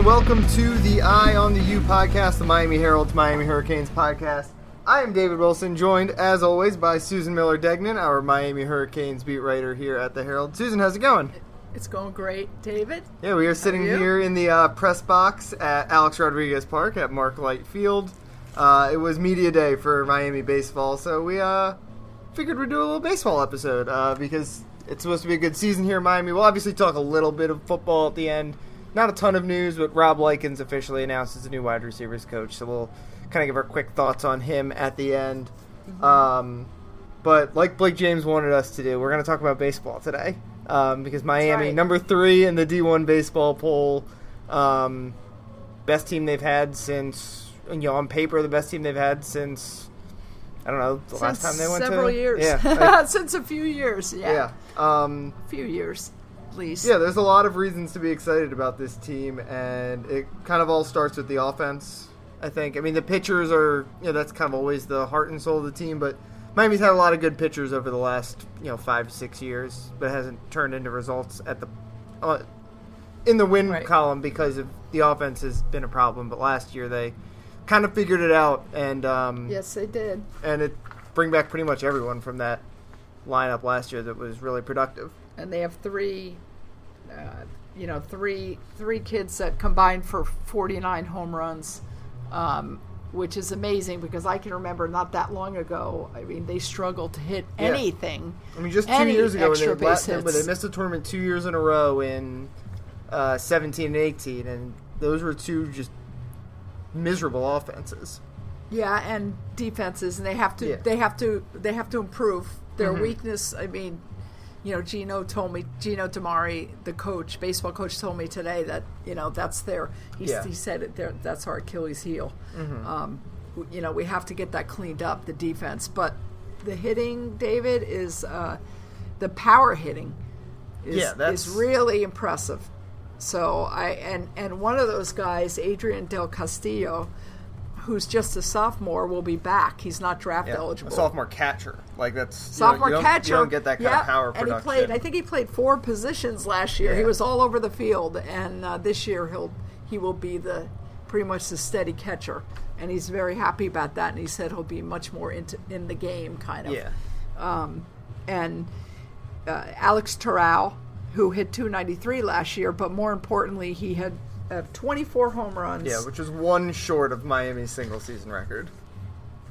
and welcome to the Eye on the U podcast, the Miami Herald's Miami Hurricanes podcast. I am David Wilson, joined as always by Susan Miller Degnan, our Miami Hurricanes beat writer here at the Herald. Susan, how's it going? It's going great, David. Yeah, we are sitting you? here in the uh, press box at Alex Rodriguez Park at Mark Light Field. Uh, it was media day for Miami baseball, so we uh, figured we'd do a little baseball episode uh, because it's supposed to be a good season here in Miami. We'll obviously talk a little bit of football at the end. Not a ton of news, but Rob Likens officially announced as the new wide receivers coach, so we'll kind of give our quick thoughts on him at the end. Um, but like Blake James wanted us to do, we're going to talk about baseball today um, because Miami, right. number three in the D1 baseball poll, um, best team they've had since, you know, on paper, the best team they've had since, I don't know, the last time they went several to. years. Yeah. like- Since a few years. Yeah. yeah. Um, A few years, least. yeah, there's a lot of reasons to be excited about this team, and it kind of all starts with the offense. I think. I mean, the pitchers are, you know, that's kind of always the heart and soul of the team, but Miami's had a lot of good pitchers over the last, you know, five six years, but hasn't turned into results at the uh, in the win Right. column because of the offense has been a problem. But last year they kind of figured it out, and um, Yes, they did. and it bring back pretty much everyone from that lineup last year that was really productive. And they have three, uh, you know, three three kids that combined for 49 home runs, um, which is amazing because I can remember not that long ago. I mean, they struggled to hit Yeah. anything. I mean, just two years ago, when they, extra la- base but hits. they missed the tournament two years in a row in uh, 17 and 18, and those were two just miserable offenses. Yeah, and defenses, and they have to Yeah. they have to they have to improve their Mhm. weakness. I mean, you know, Gino told me Gino DiMare, the coach, baseball coach, told me today that you know that's their he, Yeah. he said it there that's our Achilles heel. Mm-hmm. Um, you know, we have to get that cleaned up, the defense, but the hitting, David, is uh, the power hitting is, Yeah, that's- is really impressive. So I and and one of those guys, Adrian Del Castillo, who's just a sophomore, will be back. He's not draft Yeah, eligible. a sophomore catcher, like that's you know, Sophomore you catcher. You don't get that kind yeah, of power Production. and he played. I think he played four positions last year. He was all over the field, and uh, this year he'll he will be the pretty much the steady catcher, and he's very happy about that. And he said he'll be much more into in the game, kind of. yeah, And uh, Alex Toral, who hit 293 last year, but more importantly, he had uh, 24 home runs. yeah, which is one short of Miami's single season record.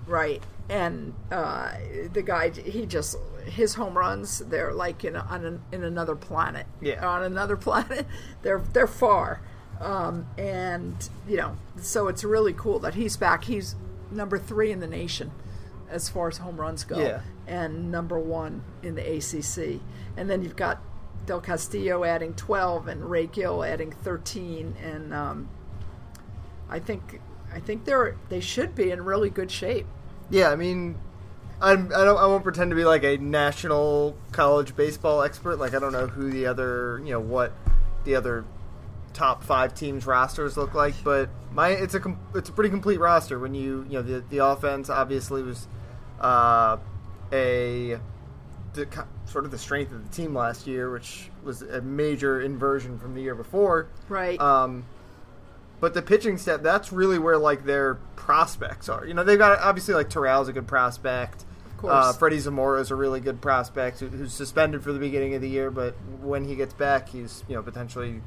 Right. And uh, the guy, he just his home runs, they're like in a, on an, in another planet. Yeah. on another planet. They're they're far, um, and you know, so it's really cool that he's back. He's number three in the nation as far as home runs go, Yeah. and number one in the ACC. And then you've got Del Castillo adding twelve, and Ray Gill adding thirteen, and um, I think I think they're they should be in really good shape. Yeah, I mean, I'm, I don't. I won't pretend to be like a national college baseball expert. Like I don't know who the other, you know, what the other top five teams rosters look like. But my, it's a it's a pretty complete roster. When you you know the the offense obviously was uh, a the, sort of the strength of the team last year, which was a major inversion from the year before. Right. Um, but the pitching step, that's really where like their prospects are. You know, they've got obviously like Toral's a good prospect. Of course. Uh, Freddie Zamora is a really good prospect who, who's suspended for the beginning of the year, but when he gets back, he's you know potentially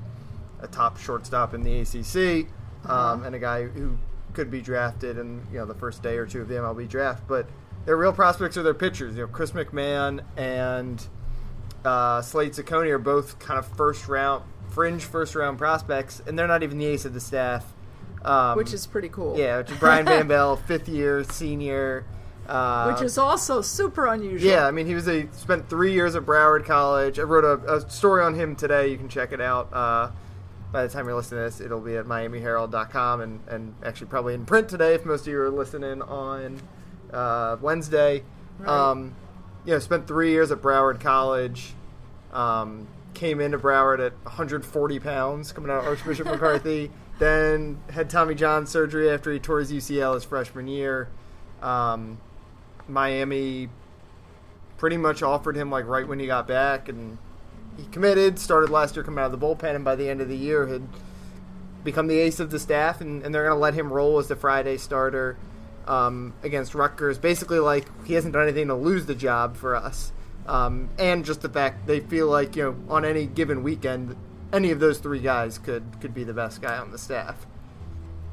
a top shortstop in the ACC um, and a guy who could be drafted in you know the first day or two of the MLB draft. But their real prospects are their pitchers. You know, Chris McMahon and uh, Slade Cecconi are both kind of first round, fringe first round prospects, and they're not even the ace of the staff. Um, which is pretty cool. yeah, which is Brian Van Bell, fifth year senior. Uh, Which is also super unusual. yeah, I mean, he was a spent three years at Broward College. I wrote a, a story on him today. You can check it out. Uh, by the time you're listening to this, it'll be at MiamiHerald.com and, and actually probably in print today if most of you are listening on uh, Wednesday. Right. Um, you know, spent three years at Broward College. Um, came into Broward at 140 pounds, coming out of Archbishop McCarthy. Then had Tommy John surgery after he tore his UCL his freshman year. Um, Miami pretty much offered him like right when he got back, and he committed. Started last year coming out of the bullpen, and by the end of the year had become the ace of the staff, and, and they're going to let him roll as the Friday starter um, against Rutgers. Basically, like he hasn't done anything to lose the job for us, um, and just the fact they feel like you know on any given weekend, any of those three guys could could be the best guy on the staff.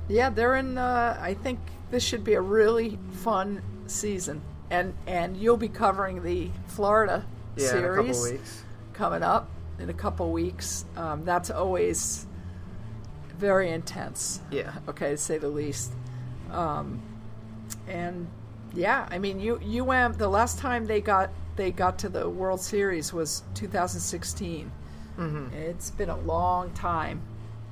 Yeah, they're in. Uh, I think this should be a really fun season, and and you'll be covering the Florida Yeah, in a series weeks. coming up in a couple weeks. Um, that's always very intense. Yeah. Okay, to say the least. Um, and yeah, I mean, U, UM. The last time they got they got to the World Series was 2016. Mm-hmm. It's been a long time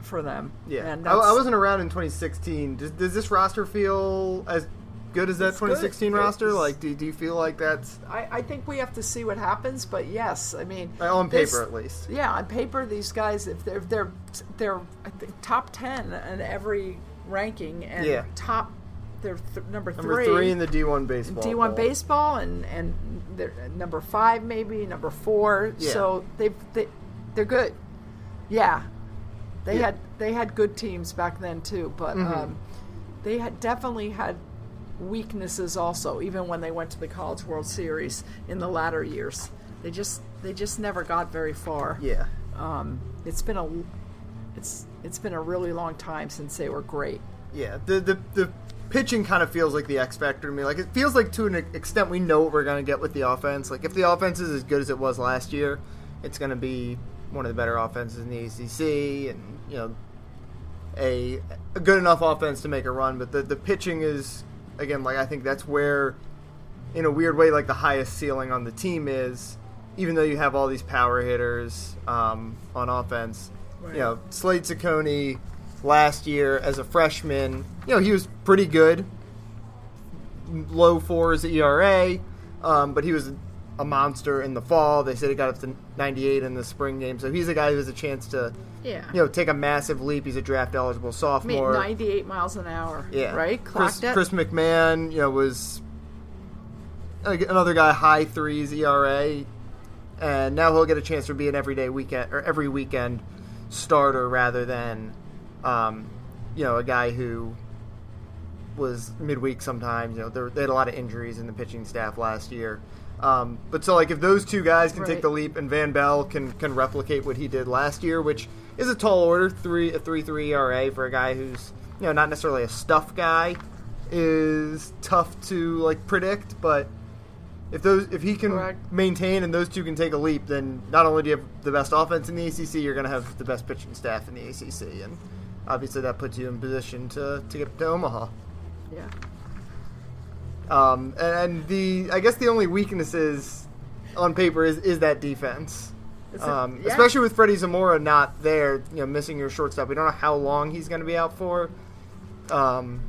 for them. Yeah, and I, I wasn't around in 2016. Does, does this roster feel as good as that It's good. 2016 roster? It's- Like, do, do you feel like that's I, I think we have to see what happens, but yes, I mean uh, on this- paper at least? Yeah, on paper, these guys, if they're they're they're I think top ten in every ranking, and Yeah. top they're th- number Number three, three in the D1 baseball. D1 baseball, and and they're number five maybe number four. Yeah. So they they they're good. Yeah, they Yeah. had they had good teams back then too, but Mhm. um, they had definitely had weaknesses also. Even when they went to the College World Series in the latter years, they just they just never got very far. Yeah, Um, it's been a it's it's been a really long time since they were great. yeah. The the the pitching kind of feels like the X factor to me. Like it feels like to an extent we know what we're going to get with the offense. Like if the offense is as good as it was last year, it's going to be one of the better offenses in the ACC, and you know a a good enough offense to make a run. But the the pitching is again like I think that's where, in a weird way, like the highest ceiling on the team is. Even though you have all these power hitters um, on offense, Right. you know Slade Cecconi last year as a freshman, you know he was pretty good, low fours ERA, um, but he was a monster in the fall. They said he got up to 98 in the spring game, so he's a guy who has a chance to Yeah. you know take a massive leap. He's a draft eligible I mean, sophomore. 98 miles an hour. Yeah, Right? Chris? Chris McMahon, you know, was another guy high threes ERA, and now he'll get a chance to be an everyday weekend or every weekend starter rather than, um, you know, a guy who was midweek sometimes. You know, there, they had a lot of injuries in the pitching staff last year. Um, but so like if those two guys can take the leap and Van Belle can can replicate what he did last year, which is a tall order, three a three three ERA for a guy who's you know not necessarily a stuff guy, is tough to like predict. But if those if he can Correct. maintain and those two can take a leap, then not only do you have the best offense in the ACC, you're going to have the best pitching staff in the ACC, and obviously that puts you in position to to get to Omaha. Yeah. Um, and, and the I guess the only weaknesses on paper is, is that defense. Um, yeah. Especially with Freddie Zamora not there, you know, missing your shortstop. We don't know how long he's going to be out for. Um,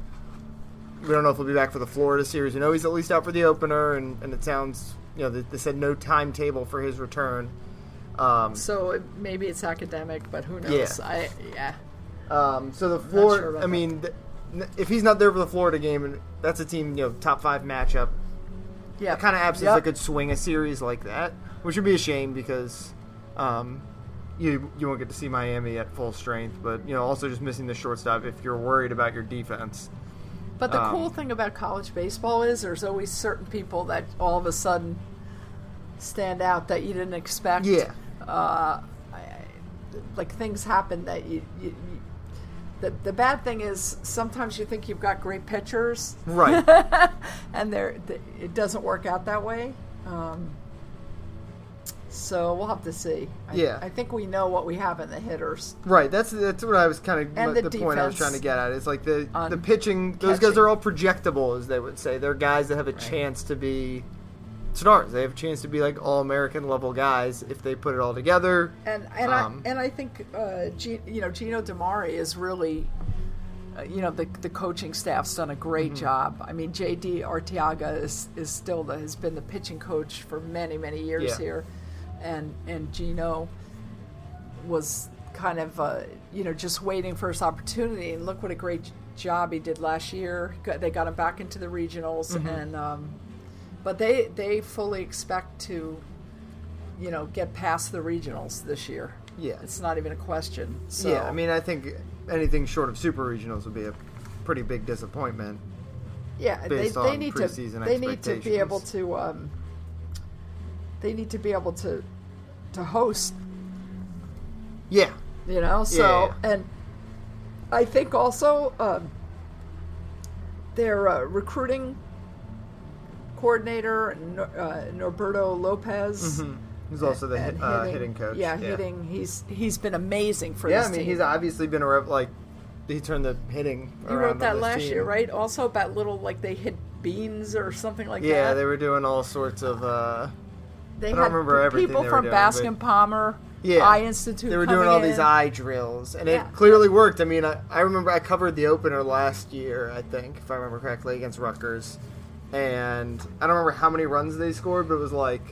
we don't know if he'll be back for the Florida series. We know he's at least out for the opener, and, and it sounds, you know, they, they said no timetable for his return. Um, So it, maybe it's academic, but who knows? Yeah. I yeah. Um, so the sure Florida, about I mean, th- if he's not there for the Florida game, and that's a team, you know, top five matchup. Yeah. kind of absence Yep. that could swing a series like that, which would be a shame because um, you you won't get to see Miami at full strength. But you know, also just missing the shortstop if you're worried about your defense. But the Um, cool thing about college baseball is there's always certain people that all of a sudden stand out that you didn't expect. Yeah, Uh, like things happen that you, you the, the bad thing is sometimes you think you've got great pitchers right. and they're, th it doesn't work out that way. Um, so we'll have to see. I, Yeah. I think we know what we have in the hitters. Right, that's that's what I was kind of And the, the point I was trying to get at. Is like the the pitching; those guys are all projectable, as they would say. They're guys that have a chance to be stars. They have a chance to be like all American level guys if they put it all together. And and Um, I and I think uh, G, you know Gino DiMare is really, uh, you know the the coaching staff's done a great Mm-hmm. job. I mean J.D. Arteaga is is still the has been the pitching coach for many many years Yeah. here, and and Gino was kind of uh, you know just waiting for his opportunity. And look what a great job he did last year. They got him back into the regionals, Mm-hmm. and um, but they they fully expect to you know, get past the regionals this year. Yeah. It's not even a question. So, Yeah, I mean, I think anything short of super regionals would be a pretty big disappointment. yeah, they, they need to they need to be able to um, they need to be able to to host Yeah, you know so yeah. and i think also um, their uh, recruiting coordinator uh, norberto lopez he's also the hit, uh, hitting coach. yeah, hitting he's he's been amazing for this. Yeah, I mean, team. he's obviously been a rep, like he turned the hitting. you wrote that last team. year right also about little like they hit beans or something like Yeah, that Yeah, they were doing all sorts of. uh they I don't had remember everything people they were from doing, bascom but- palmer Yeah, eye institute They were doing all in. these eye drills, and Yeah. it clearly worked. I mean, I, I remember I covered the opener last year, I think, if I remember correctly, against Rutgers, and I don't remember how many runs they scored, but it was like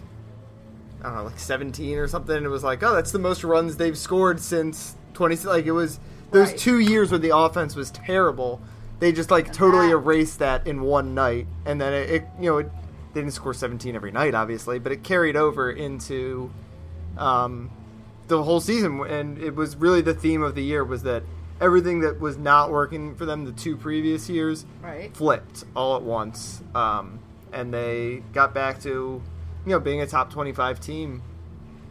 I don't know, like 17 or something. It was like, oh, that's the most runs they've scored since 20. Like it was those Right. two years where the offense was terrible. They just like totally erased that in one night, and then it, it you know, it, they didn't score 17 every night, obviously, but it carried over into um, the whole season, and it was really the theme of the year was that everything that was not working for them the two previous years right flipped all at once, um, and they got back to you know being a top 25 team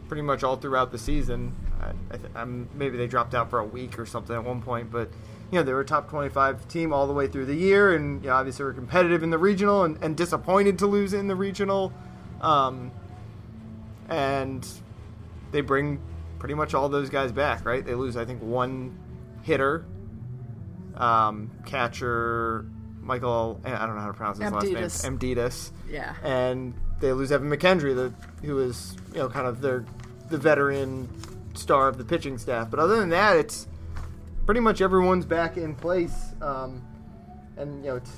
pretty much all throughout the season. I, I th- I'm, maybe they dropped out for a week or something at one point, but you know they were a top 25 team all the way through the year, and you know, obviously were competitive in the regional and, and disappointed to lose in the regional. Um, and they bring pretty much all those guys back, right? They lose, I think, one hitter, um, catcher, Michael. I don't know how to pronounce his Amditis. last name. Amditis. yeah And they lose Evan McKendry, the, who is you know kind of their the veteran star of the pitching staff. But other than that, it's pretty much everyone's back in place. Um, and you know it's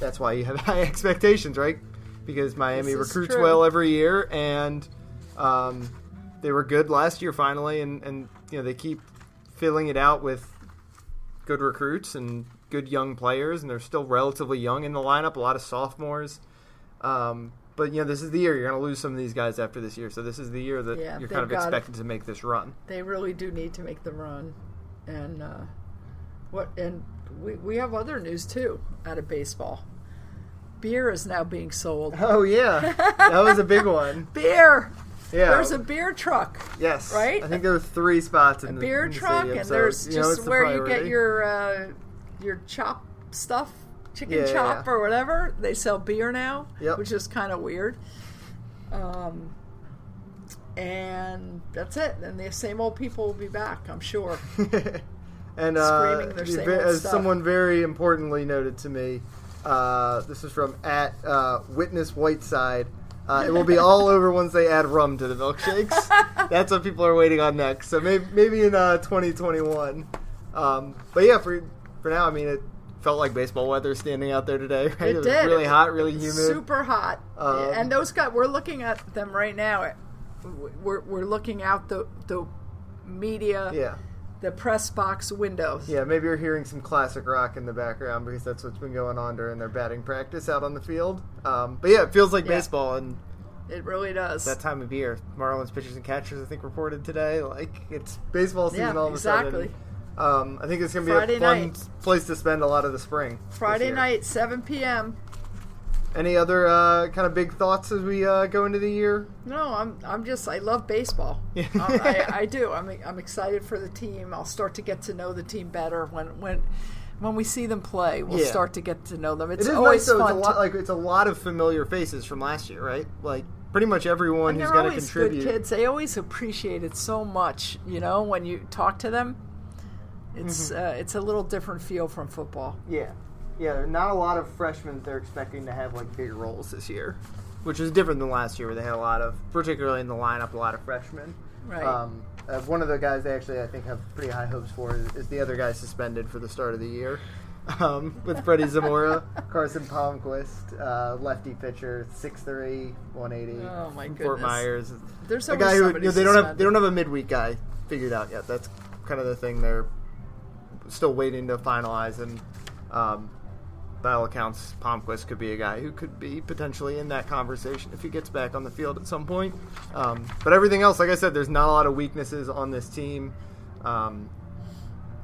that's why you have high expectations, right? Because Miami recruits true. well every year, and um, they were good last year finally, and, and you know they keep filling it out with good recruits and good young players, and they're still relatively young in the lineup. A lot of sophomores, um, but you know this is the year you're going to lose some of these guys after this year. So this is the year that Yeah, you're kind of it. expected to make this run. they really do need to make the run and uh, what and we, we have other news too out of baseball beer is now being sold Oh yeah, that was a big one. beer Yeah, there's a beer truck yes, right? I think there were three spots in a the beer in the truck stadium, and so, there's you know, just the where you get your uh, your chop stuff chicken Yeah, chop yeah. or whatever they sell beer now Yep. which is kind of weird um, and that's it and the same old people will be back i'm sure and uh, their same ve- old as stuff. someone very importantly noted to me, uh, this is from at uh, Witness Whiteside. Uh, it will be all over once they add rum to the milkshakes. That's what people are waiting on next. So maybe, maybe in uh, 2021. Um, but yeah, for for now, I mean, it felt like baseball weather standing out there today. Right? It was did. really hot, really humid. Super hot. Um, and those guys, we're looking at them right now. We're, we're looking out the the media, Yeah. The press box windows. Yeah, maybe you're hearing some classic rock in the background because that's what's been going on during their batting practice out on the field. Um, but yeah, it feels like Yeah. baseball and It really does. that time of year. Marlins pitchers and catchers, I think, reported today. Like it's baseball season Yeah, all of a exactly. sudden. Um, I think it's gonna be Friday a fun night. place to spend a lot of the spring. Friday night, 7 p.m. Any other uh, kind of big thoughts as we uh, go into the year? No, I'm I'm just I love baseball. Yeah. Um, I, I do. I'm I'm excited for the team. I'll start to get to know the team better when when when we see them play. We'll Yeah. start to get to know them. It It's always nice though. It's a fun. lot to, like it's a lot of familiar faces from last year, right? Like pretty much everyone and who's going to contribute. good kids. They always appreciate it so much. You know, when you talk to them, it's Mm-hmm. uh, it's a little different feel from football. Yeah, yeah. Not a lot of freshmen that they're expecting to have like big roles this year, which is different than last year where they had a lot of, particularly in the lineup, a lot of freshmen. Right. Um, uh, one of the guys they actually I think have pretty high hopes for is, is the other guy suspended for the start of the year. Um, with Freddie Zamora, Carson Palmquist, uh, lefty pitcher, 6'3", 180. Oh, my from Fort. Myers. There's a guy who you know, they don't have they don't have a midweek guy figured out yet. That's kind of the thing they're still waiting to finalize and um, by all accounts, Palmquist could be a guy who could be potentially in that conversation if he gets back on the field at some point. Um, but everything else, like I said, there's not a lot of weaknesses on this team. Um,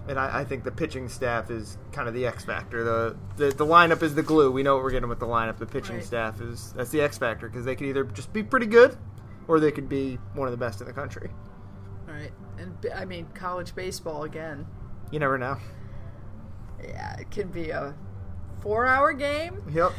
and I, I, think the pitching staff is kind of the X factor. The, the the lineup is the glue. We know what we're getting with the lineup. The pitching right. staff is that's the X factor because they could either just be pretty good, or they could be one of the best in the country. All right, and I mean college baseball again. You never know. Yeah, it can be a four-hour game. Yep.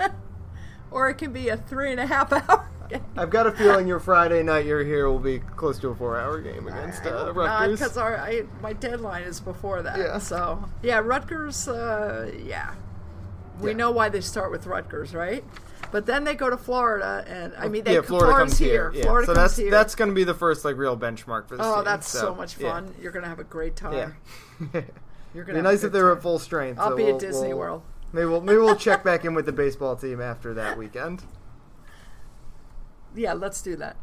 or it can be a three and a half hour game. I've got a feeling your Friday night you're here will be close to a four-hour game against uh, Rutgers. Because my deadline is before that. Yeah. So yeah, Rutgers. Uh, yeah, we yeah. know why they start with Rutgers, right? But then they go to Florida, and I mean, they yeah, Florida Florida's comes here. Yeah. Florida so comes that's here. that's going to be the first like real benchmark for the Oh, team, that's so, so, much fun! You're going to have a great time. Yeah. You're going to be nice if they were at full strength. I'll so be we'll, at Disney we'll, World. Maybe we'll maybe we'll check back in with the baseball team after that weekend. Yeah, let's do that.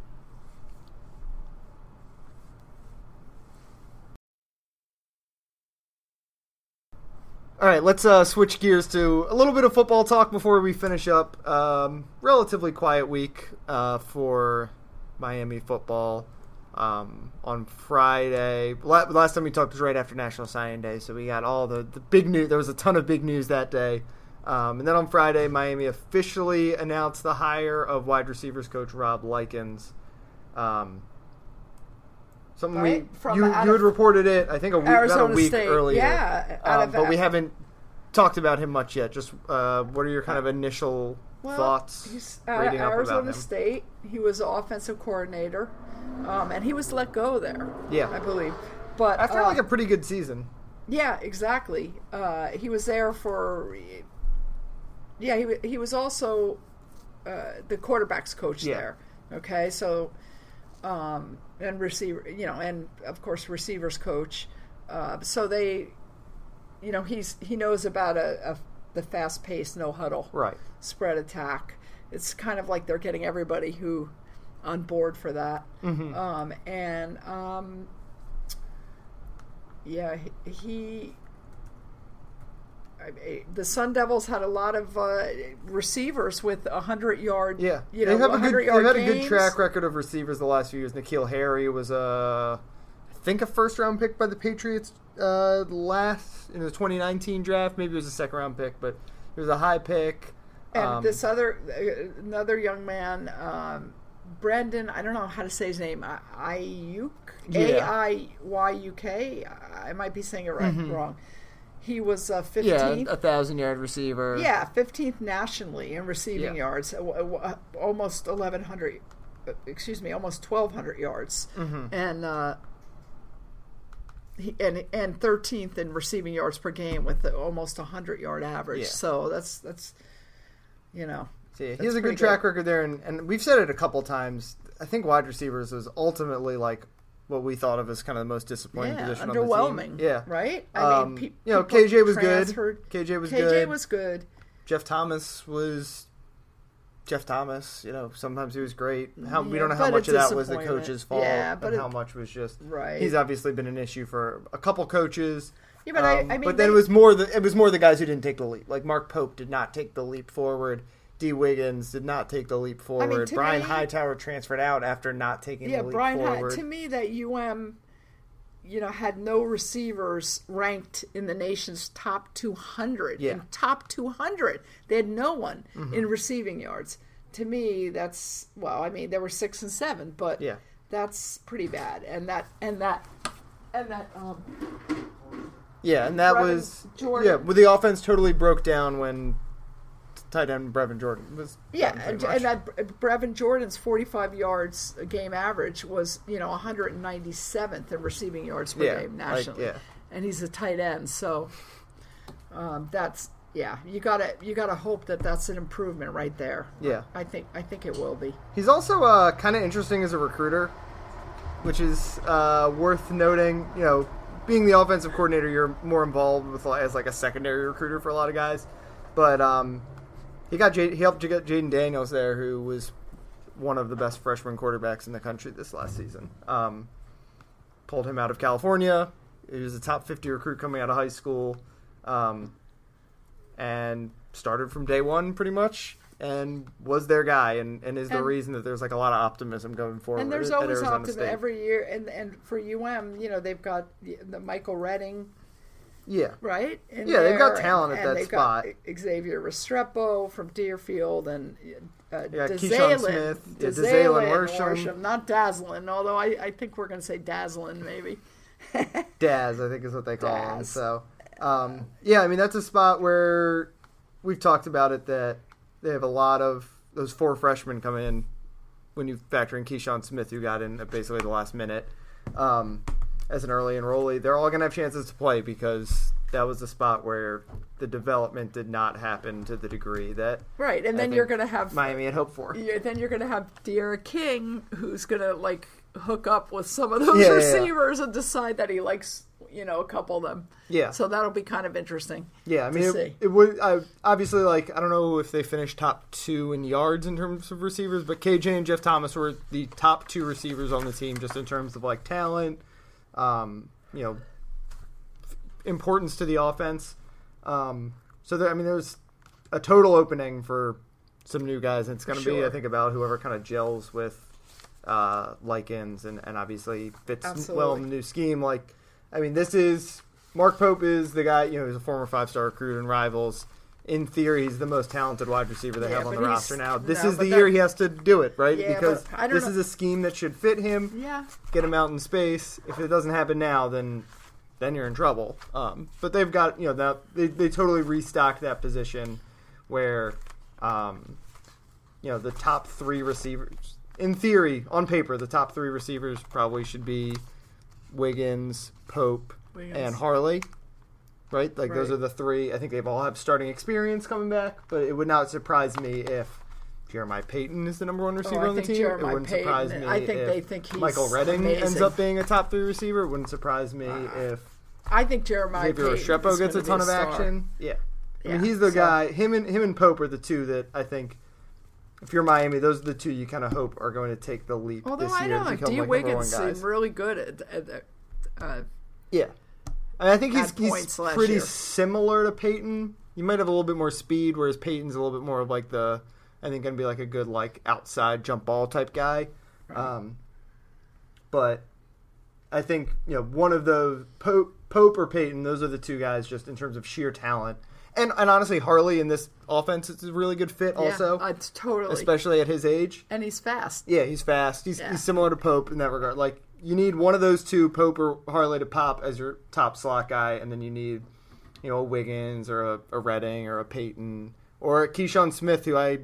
All right, let's uh, switch gears to a little bit of football talk before we finish up. Um, relatively quiet week uh, for Miami football. Um, on Friday, last time we talked was right after National Signing Day, so we got all the, the big news. There was a ton of big news that day. Um, and then on Friday, Miami officially announced the hire of wide receivers coach Rob Likens. Um, something right? we From you, you had reported it I think a week Arizona about a week State. earlier. Yeah, um, but we haven't talked about him much yet. Just uh, what are your kind of initial well, thoughts? He's out of Arizona State. He was offensive coordinator, um, and he was let go there. Yeah, I believe. But after uh, like a pretty good season. Yeah, exactly. Uh, he was there for. Yeah, he he was also uh, the quarterbacks coach yeah. there. Okay, so um, and receiver, you know, and of course receivers coach. Uh, so they, you know, he's he knows about a, a the fast paced no huddle right spread attack. It's kind of like they're getting everybody who on board for that. Mm-hmm. Um, and um, yeah, he the Sun Devils had a lot of uh, receivers with a hundred yard. Yeah, you know, they have a good. They've had a good track record of receivers the last few years. N'Keal Harry was a, I think a first round pick by the Patriots uh, last in the 2019 draft. Maybe it was a second round pick, but it was a high pick. And um, this other another young man, um, Brandon. I don't know how to say his name. Aiyuk. A I Y U K. I might be saying it right mm-hmm. wrong he was uh, 15th. Yeah, a thousand yard receiver. Yeah, 15th nationally in receiving yeah. yards, uh, almost 1,100. Uh, excuse me, almost 1,200 yards, mm-hmm. and uh, he, and and 13th in receiving yards per game with almost a 100 yard average. Yeah. So that's that's you know. See, he has a good track good. record there, and, and we've said it a couple times. I think wide receivers is ultimately like what we thought of as kind of the most disappointing yeah, position underwhelming, on the team. Yeah, right. I um, mean, pe- you know, KJ was good. KJ was KJ good. KJ was good. Jeff Thomas was Jeff Thomas. You know, sometimes he was great. How yeah, we don't know how much of that was the coach's fault, yeah, but and it, how much was just right. He's obviously been an issue for a couple coaches. Yeah, but um, I, I mean, but then they, it was more the it was more the guys who didn't take the leap. Like Mark Pope did not take the leap forward. Dee Wiggins did not take the leap forward. I mean, Brian me, Hightower transferred out after not taking yeah, the leap Brian forward. High, to me, that UM you know, had no receivers ranked in the nation's top 200. Yeah. In top 200, they had no one mm-hmm. in receiving yards. To me, that's well. I mean, there were six and seven, but yeah. that's pretty bad. And that and that and that. Um, yeah, and that was Jordan. yeah. Well, the offense totally broke down when tight end Brevin Jordan was. Yeah, and, and, that Brevin Jordan's 45 yards a game average was you know 197th in receiving yards per yeah, game nationally, like, yeah. and he's a tight end, so um, that's yeah. You gotta you gotta hope that that's an improvement right there. Yeah, I think I think it will be. He's also uh, kind of interesting as a recruiter, which is uh, worth noting. You know, being the offensive coordinator, you're more involved with as like a secondary recruiter for a lot of guys. But um, he got J- he helped to get Jayden Daniels there, who was one of the best freshman quarterbacks in the country this last season. Um, pulled him out of California. He was a top 50 recruit coming out of high school. Um, and started from day one pretty much and was their guy and, and is the And- reason that there's like a lot of optimism going forward. and there's at always Arizona optimism State. every year. And and for UM, you know, they've got the, the Michael Redding, yeah. right? in Yeah, they've got talent and, at and that spot. Xavier Restrepo from Deerfield and uh, Yeah, Keyshawn Dzalin- Smith, yeah, Dzalin Dzalin Worsham. Worsham, not Dazzlin, although I, I think we're going to say Dazzlin maybe. Daz, I think is what they call him. So, um, yeah, I mean that's a spot where we've talked about it that they have a lot of those four freshmen come in when you factor in Keyshawn Smith, who got in at basically the last minute um, as an early enrollee. They're all going to have chances to play because that was the spot where the development did not happen to the degree that Right, and then you're going to have Miami had hoped for. Yeah, then you're going to have D'Eriq King, who's going to like hook up with some of those Yeah, yeah, yeah. receivers and decide that he likes, you know, a couple of them. Yeah. So that'll be kind of interesting. Yeah, I mean, it, see. it would I, obviously like I don't know if they finished top two in yards in terms of receivers, but KJ and Jeff Thomas were the top two receivers on the team just in terms of like talent, um, you know, importance to the offense. Um, so there, I mean, there's a total opening for some new guys, and it's going to be I think about whoever kind of gels with uh, Likens and, and obviously fits well in the new scheme. Like, I mean, this is Mark Pope is the guy. You know, he's a former five star recruit and rivals. In theory, he's the most talented wide receiver they Yeah, have on the roster now. This no, is the that- year he has to do it, right? Yeah, because but I don't this know- is a scheme that should fit him. Yeah. Get him out in space. If it doesn't happen now, then then you're in trouble. Um, but they've got you know that they they totally restocked that position where um, you know the top three receivers in theory on paper the top three receivers probably should be Wiggins, Pope, Wiggins. and Harley. Right, like those are the three. I think they've all have starting experience coming back, but it would not surprise me if Jeremiah Payton is the number one receiver Oh, on the team. Jeremiah it wouldn't Payton- surprise me. I think if they think he's Michael Redding ends up being a top three receiver. It wouldn't surprise me if I think Jeremiah Xavier Restrepo gets a ton of star. action. Yeah. I mean, he's the so- guy. Him and him and Pope are the two that I think. If you're Miami, those are the two you kind of hope are going to take the leap Although this I year don't know, D. like number Wiggins seemed really good at, at, at uh, Yeah, I, I think he's, he's pretty year. similar to Payton. You might have a little bit more speed, whereas Payton's a little bit more of like the I think going to be like a good like outside jump ball type guy. Um, but I think you know one of the Pope, Pope or Payton. Those are the two guys just in terms of sheer talent. And and honestly, Harley in this offense is a really good fit. Also, yeah, it's totally. especially at his age. and he's fast. Yeah, he's fast. He's, Yeah. he's similar to Pope in that regard. Like you need one of those two, Pope or Harley, to pop as your top slot guy, and then you need, you know, a Wiggins or a, a Redding or a Payton or a Keyshawn Smith, who I, you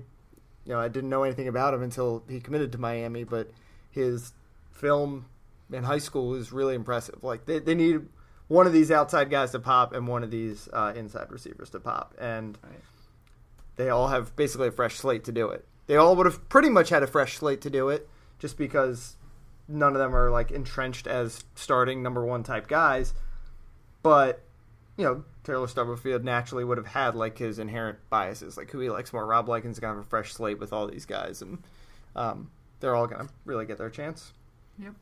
know, I didn't know anything about him until he committed to Miami, but his film in high school is really impressive. Like they, they need one of these outside guys to pop and one of these uh, inside receivers to pop, and Right. they all have basically a fresh slate to do it. They all would have pretty much had a fresh slate to do it, just because none of them are like entrenched as starting number one type guys. But you know, Taylor Stubblefield naturally would have had like his inherent biases, like who he likes more. Rob Likens gonna have a fresh slate with all these guys, and um, they're all gonna really get their chance. Yep.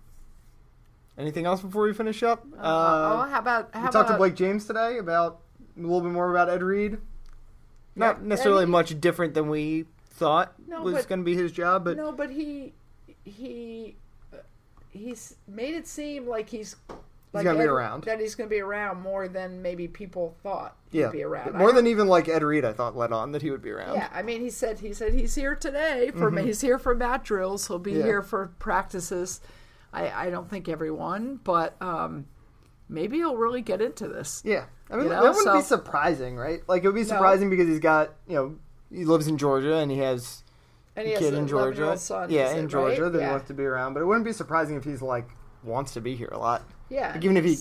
Anything else before we finish up? Uh, oh, how about how we talked to Blake James today about a little bit more about Ed Reed. Not Yeah, necessarily Eddie- much different than we thought No, was going to be his job, but no, but he he uh, he's made it seem like he's like gonna be around. That he's going to be around more than maybe people thought he'd yeah, be around. more I than even like Ed Reed, I thought let on that he would be around. Yeah, I mean, he said he said he's here today for he's here for mat drills. He'll be Mm-hmm. Yeah. here for practices. I I don't think everyone, but um, maybe he'll really get into this. Yeah, I mean You know, that wouldn't be surprising, right? Like it would be surprising because he's got you know he lives in Georgia and he has And he kid in Georgia. son, yeah, in it, Georgia right? that yeah. he wants to be around, but it wouldn't be surprising if he's like wants to be here a lot. Yeah, Like, even if he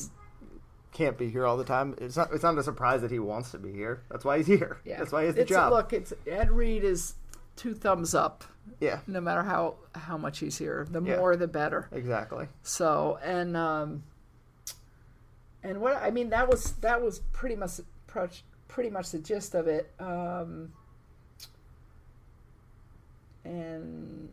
can't be here all the time, it's not it's not a surprise that he wants to be here. That's why he's here. yeah, That's why he has the it's, job. Look, it's Ed Reed is two thumbs up. yeah, No matter how how much he's here, the Yeah. more the better. exactly. So and um, and what I mean that was that was pretty much pretty much the gist of it. Um, and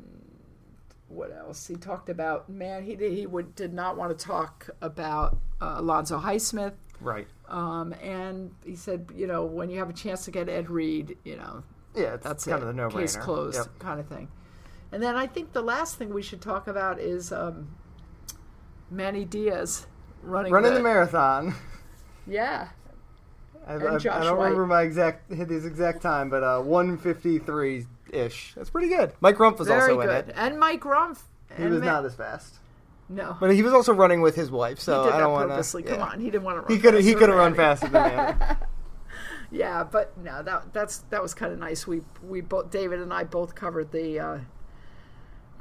what else? He talked about man. He did, he would did not want to talk about uh, Alonzo Highsmith Right. Um, and he said, you know, when you have a chance to get Ed Reed, you know, Yeah, that's kind it. of the no-brainer. Case closed, Yep. kind of thing. And then I think the last thing we should talk about is um, Manny Diaz running Running the, the marathon. Yeah, I, I, I don't White. remember my exact hit his exact time, but uh, one fifty three ish. That's pretty good. Mike Rumpf was very also in good. it. And Mike Rumpf. He and was Ma- not as fast, No, but he was also running with his wife. So he did I don't want purposely. to. Come on, he didn't want to run. He could he could have run faster than Manny. Yeah, but no, that that's that was kind of nice. We we both David and I both covered the uh,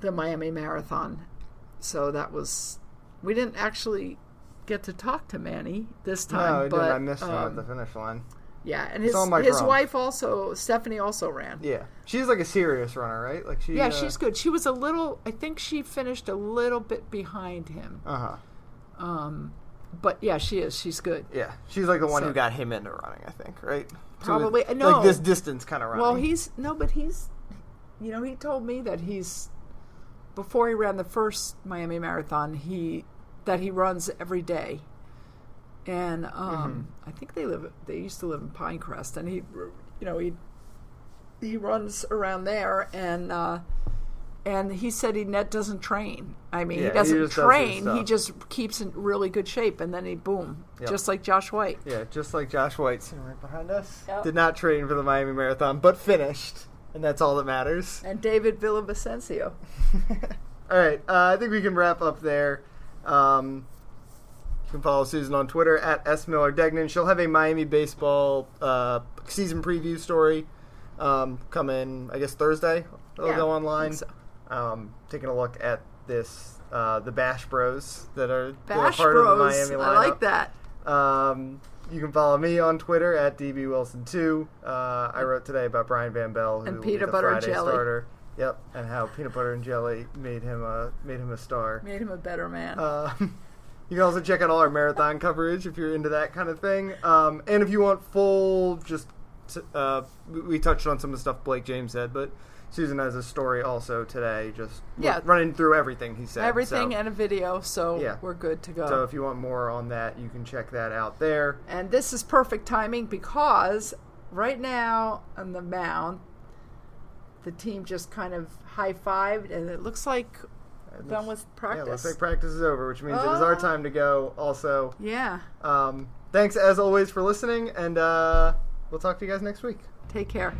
the Miami Marathon, so that was we didn't actually get to talk to Manny this time. no, I but didn't. I missed him at um, the finish line. Yeah, and his his Rumpf. wife also Stephanie also ran. Yeah, she's like a serious runner, right? Like she. Yeah, uh, she's good. She was a little. I think she finished a little bit behind him. Uh huh. Um, but yeah, she is. She's good. Yeah, she's like the one So- who got him into running. I think, right? So Probably- no. Like this distance kind of running. Well, he's no, but he's, you know, he told me that he's before he ran the first Miami Marathon, he that he runs every day, and um, I think they live. They used to live in Pinecrest, and he, you know, he he runs around there, and uh, and he said he net doesn't train. I mean, Yeah, he he doesn't just does train. He just keeps in really good shape, and then he boom, Yep. just like Josh White. Yeah, just like Josh White sitting right behind us. Yep. Did not train for the Miami Marathon, but finished, and that's all that matters. And David Villavicencio. all right, uh, I think we can wrap up there. Um, you can follow Susan on Twitter at S Miller Degnan. She'll have a Miami baseball uh, season preview story um, coming, I guess Thursday. It'll Yeah, go online. so. Um, taking a look at this, uh, the Bash Bros that are that are Bash part of the Miami lineup. I like that. Um, you can follow me on Twitter at dbwilson2. Uh, I wrote today about Brian Van Belle, who And peanut the butter and Friday jelly. starter. Yep, and how peanut butter and jelly made him a made him a star. Made him a better man. Uh, you can also check out all our marathon coverage if you're into that kind of thing. Um, and if you want full, just uh, we- touched on some of the stuff Blake James said, but Susan has a story also today, just Yeah. running through everything he said. Everything So, and a video, so Yeah. we're good to go. so if you want more on that, you can check that out there. and this is perfect timing because right now on the mound, the team just kind of high fived, and it looks like done with practice. Yeah, practice. looks like practice is over, which means it is our Ah. time to go. Also, yeah. um, thanks as always for listening, and uh, we'll talk to you guys next week. Take care.